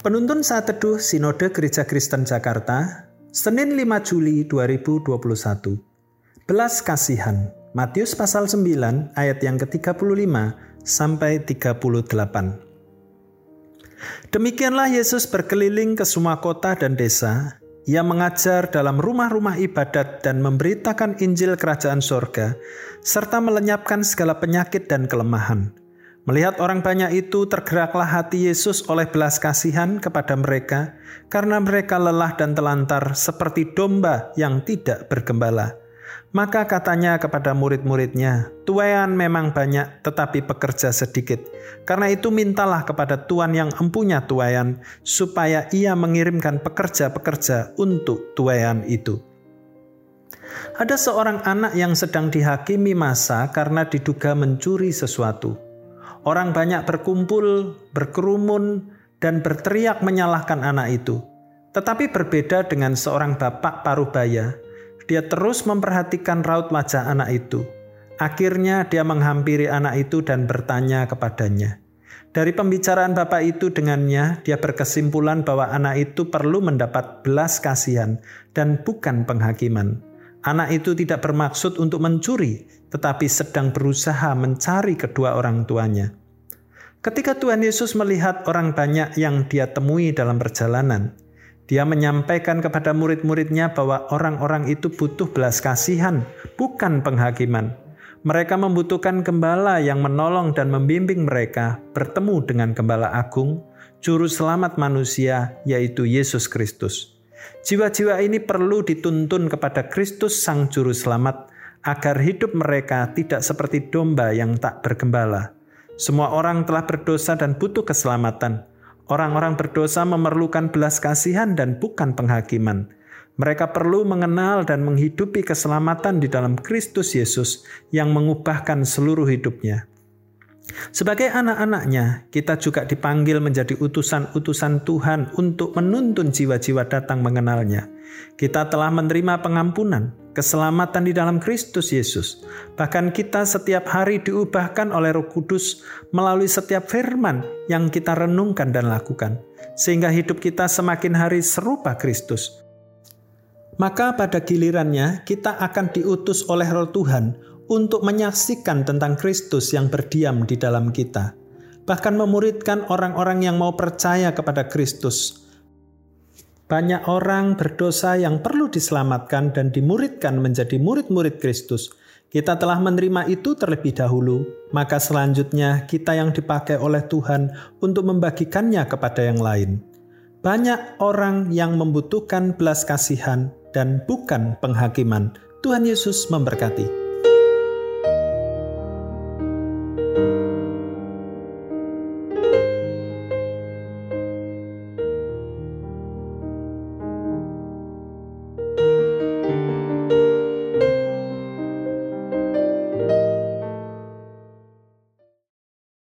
Penuntun saat teduh Sinode Gereja Kristen Jakarta, Senin 5 Juli 2021. Belas kasihan, Matius pasal 9 ayat yang ke-35 sampai 38. Demikianlah Yesus berkeliling ke semua kota dan desa. Ia mengajar dalam rumah-rumah ibadat dan memberitakan Injil Kerajaan Sorga, serta melenyapkan segala penyakit dan kelemahan. Melihat orang banyak itu, tergeraklah hati Yesus oleh belas kasihan kepada mereka, karena mereka lelah dan telantar seperti domba yang tidak bergembala. Maka katanya kepada murid-muridnya, "Tuayan memang banyak, tetapi pekerja sedikit. Karena itu, mintalah kepada Tuhan yang empunya tuayan, supaya Ia mengirimkan pekerja-pekerja untuk tuayan itu." Ada seorang anak yang sedang dihakimi masa karena diduga mencuri sesuatu. Orang banyak berkumpul, berkerumun, dan berteriak menyalahkan anak itu. Tetapi berbeda dengan seorang bapak paruh baya, dia terus memperhatikan raut wajah anak itu. Akhirnya dia menghampiri anak itu dan bertanya kepadanya. Dari pembicaraan bapak itu dengannya, dia berkesimpulan bahwa anak itu perlu mendapat belas kasihan dan bukan penghakiman. Anak itu tidak bermaksud untuk mencuri, tetapi sedang berusaha mencari kedua orang tuanya. Ketika Tuhan Yesus melihat orang banyak yang dia temui dalam perjalanan, dia menyampaikan kepada murid-muridnya bahwa orang-orang itu butuh belas kasihan, bukan penghakiman. Mereka membutuhkan gembala yang menolong dan membimbing mereka bertemu dengan gembala agung, juru selamat manusia, yaitu Yesus Kristus. Jiwa-jiwa ini perlu dituntun kepada Kristus Sang Juru Selamat agar hidup mereka tidak seperti domba yang tak bergembala. Semua orang telah berdosa dan butuh keselamatan. Orang-orang berdosa memerlukan belas kasihan dan bukan penghakiman. Mereka perlu mengenal dan menghidupi keselamatan di dalam Kristus Yesus yang mengubahkan seluruh hidupnya. Sebagai anak-anaknya, kita juga dipanggil menjadi utusan-utusan Tuhan untuk menuntun jiwa-jiwa datang mengenalnya. Kita telah menerima pengampunan, keselamatan di dalam Kristus Yesus. Bahkan kita setiap hari diubahkan oleh Roh Kudus melalui setiap firman yang kita renungkan dan lakukan. Sehingga hidup kita semakin hari serupa Kristus. Maka pada gilirannya kita akan diutus oleh Roh Tuhan untuk menyaksikan tentang Kristus yang berdiam di dalam kita, bahkan memuridkan orang-orang yang mau percaya kepada Kristus. Banyak orang berdosa yang perlu diselamatkan dan dimuridkan menjadi murid-murid Kristus. Kita telah menerima itu terlebih dahulu, maka selanjutnya kita yang dipakai oleh Tuhan untuk membagikannya kepada yang lain. Banyak orang yang membutuhkan belas kasihan dan bukan penghakiman. Tuhan Yesus memberkati.